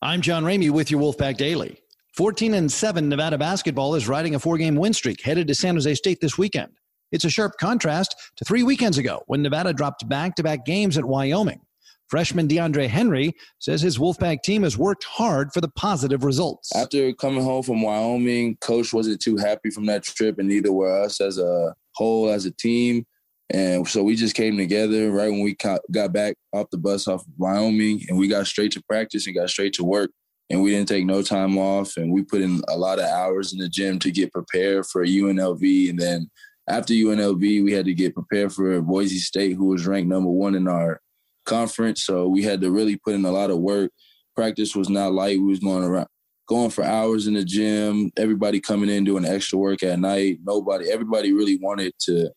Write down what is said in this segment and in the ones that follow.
I'm John Ramey with your Wolfpack Daily. 14 and 7 Nevada basketball is riding a four game win streak headed to San Jose State this weekend. It's a sharp contrast to three weekends ago when Nevada dropped back to back games at Wyoming. Freshman DeAndre Henry says his Wolfpack team has worked hard for the positive results. After coming home from Wyoming, coach wasn't too happy from that trip, and neither were us as a whole, as a team. And so we just came together right when we got back off the bus off of Wyoming, and we got straight to practice and got straight to work. And we didn't take no time off, and we put in a lot of hours in the gym to get prepared for UNLV. And then after UNLV, we had to get prepared for Boise State, who was ranked number one in our conference. So we had to really put in a lot of work. Practice was not light. We was going around going for hours in the gym, everybody coming in doing extra work at night. Nobody everybody really wanted to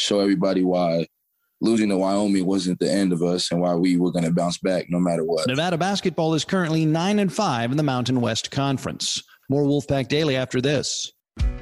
show everybody why losing to Wyoming wasn't the end of us and why we were going to bounce back no matter what. Nevada basketball is currently 9 and 5 in the Mountain West Conference. More Wolfpack Daily after this.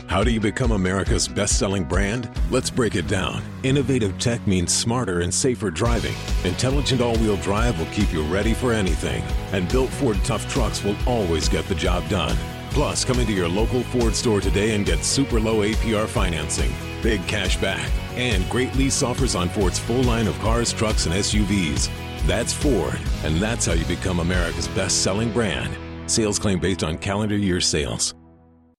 How do you become America's best selling brand? Let's break it down. Innovative tech means smarter and safer driving. Intelligent all wheel drive will keep you ready for anything. And built Ford tough trucks will always get the job done. Plus, come into your local Ford store today and get super low APR financing, big cash back, and great lease offers on Ford's full line of cars, trucks, and SUVs. That's Ford, and that's how you become America's best selling brand. Sales claim based on calendar year sales.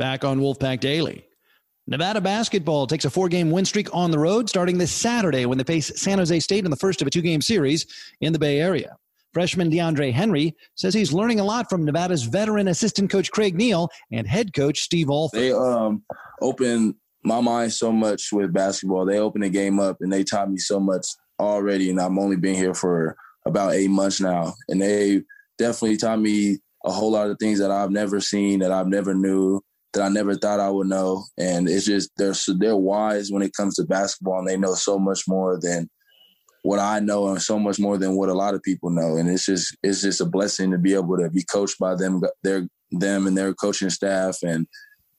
back on Wolfpack Daily. Nevada basketball takes a four game win streak on the road starting this Saturday when they face San Jose State in the first of a two game series in the Bay Area. Freshman DeAndre Henry says he's learning a lot from Nevada's veteran assistant coach Craig Neal and head coach Steve Alford. They um, opened my mind so much with basketball. They opened the game up and they taught me so much already. And I've only been here for about eight months now. And they definitely taught me a whole lot of things that I've never seen, that I've never knew that I never thought I would know. And it's just they're they're wise when it comes to basketball, and they know so much more than what I know, and so much more than what a lot of people know. And it's just it's just a blessing to be able to be coached by them, their them and their coaching staff, and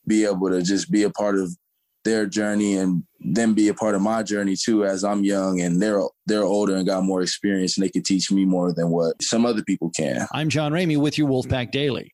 be able to just be a part of their journey and then be a part of my journey too as I'm young and they're they're older and got more experience and they can teach me more than what some other people can. I'm John Ramey with your Wolfpack Daily.